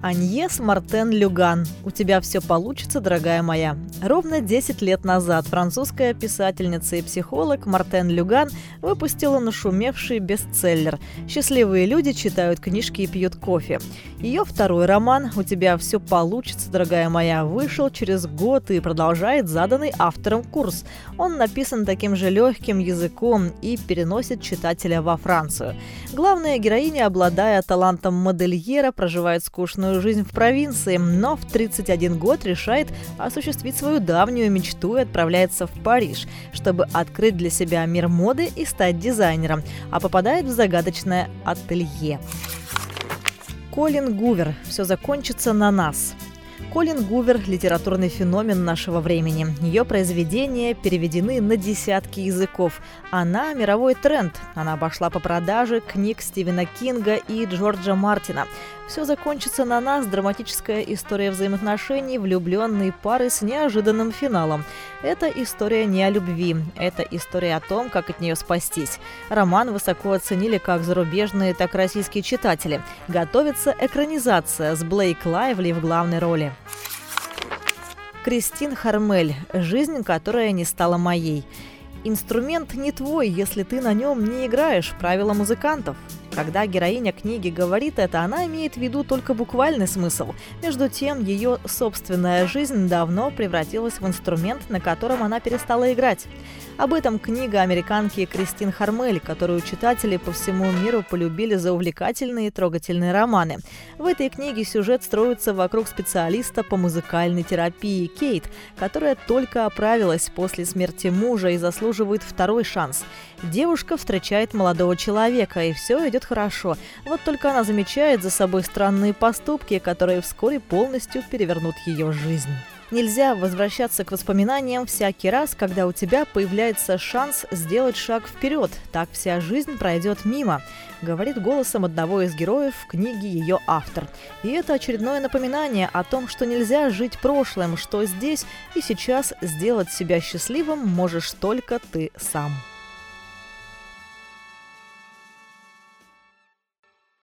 Аньес Мартен Люган. У тебя все получится, дорогая моя. Ровно 10 лет назад французская писательница и психолог Мартен Люган выпустила нашумевший бестселлер «Счастливые люди читают книжки и пьют кофе». Ее второй роман «У тебя все получится, дорогая моя» вышел через год и продолжает заданный автором курс. Он написан таким же легким языком и переносит читателя во Францию. Главная героиня, обладая талантом модельера, проживает скучную скучную жизнь в провинции, но в 31 год решает осуществить свою давнюю мечту и отправляется в Париж, чтобы открыть для себя мир моды и стать дизайнером, а попадает в загадочное ателье. Колин Гувер «Все закончится на нас». Колин Гувер – литературный феномен нашего времени. Ее произведения переведены на десятки языков. Она – мировой тренд. Она обошла по продаже книг Стивена Кинга и Джорджа Мартина. Все закончится на нас драматическая история взаимоотношений влюбленной пары с неожиданным финалом. Это история не о любви, это история о том, как от нее спастись. Роман высоко оценили как зарубежные, так и российские читатели. Готовится экранизация с Блейк Лайвли в главной роли. Кристин Хармель. Жизнь, которая не стала моей. Инструмент не твой, если ты на нем не играешь. Правила музыкантов. Когда героиня книги говорит это, она имеет в виду только буквальный смысл. Между тем, ее собственная жизнь давно превратилась в инструмент, на котором она перестала играть. Об этом книга американки Кристин Хармель, которую читатели по всему миру полюбили за увлекательные и трогательные романы. В этой книге сюжет строится вокруг специалиста по музыкальной терапии Кейт, которая только оправилась после смерти мужа и заслуживает второй шанс. Девушка встречает молодого человека, и все идет хорошо. Вот только она замечает за собой странные поступки, которые вскоре полностью перевернут ее жизнь. Нельзя возвращаться к воспоминаниям всякий раз, когда у тебя появляется шанс сделать шаг вперед. Так вся жизнь пройдет мимо, говорит голосом одного из героев в книге ее автор. И это очередное напоминание о том, что нельзя жить прошлым, что здесь и сейчас сделать себя счастливым можешь только ты сам.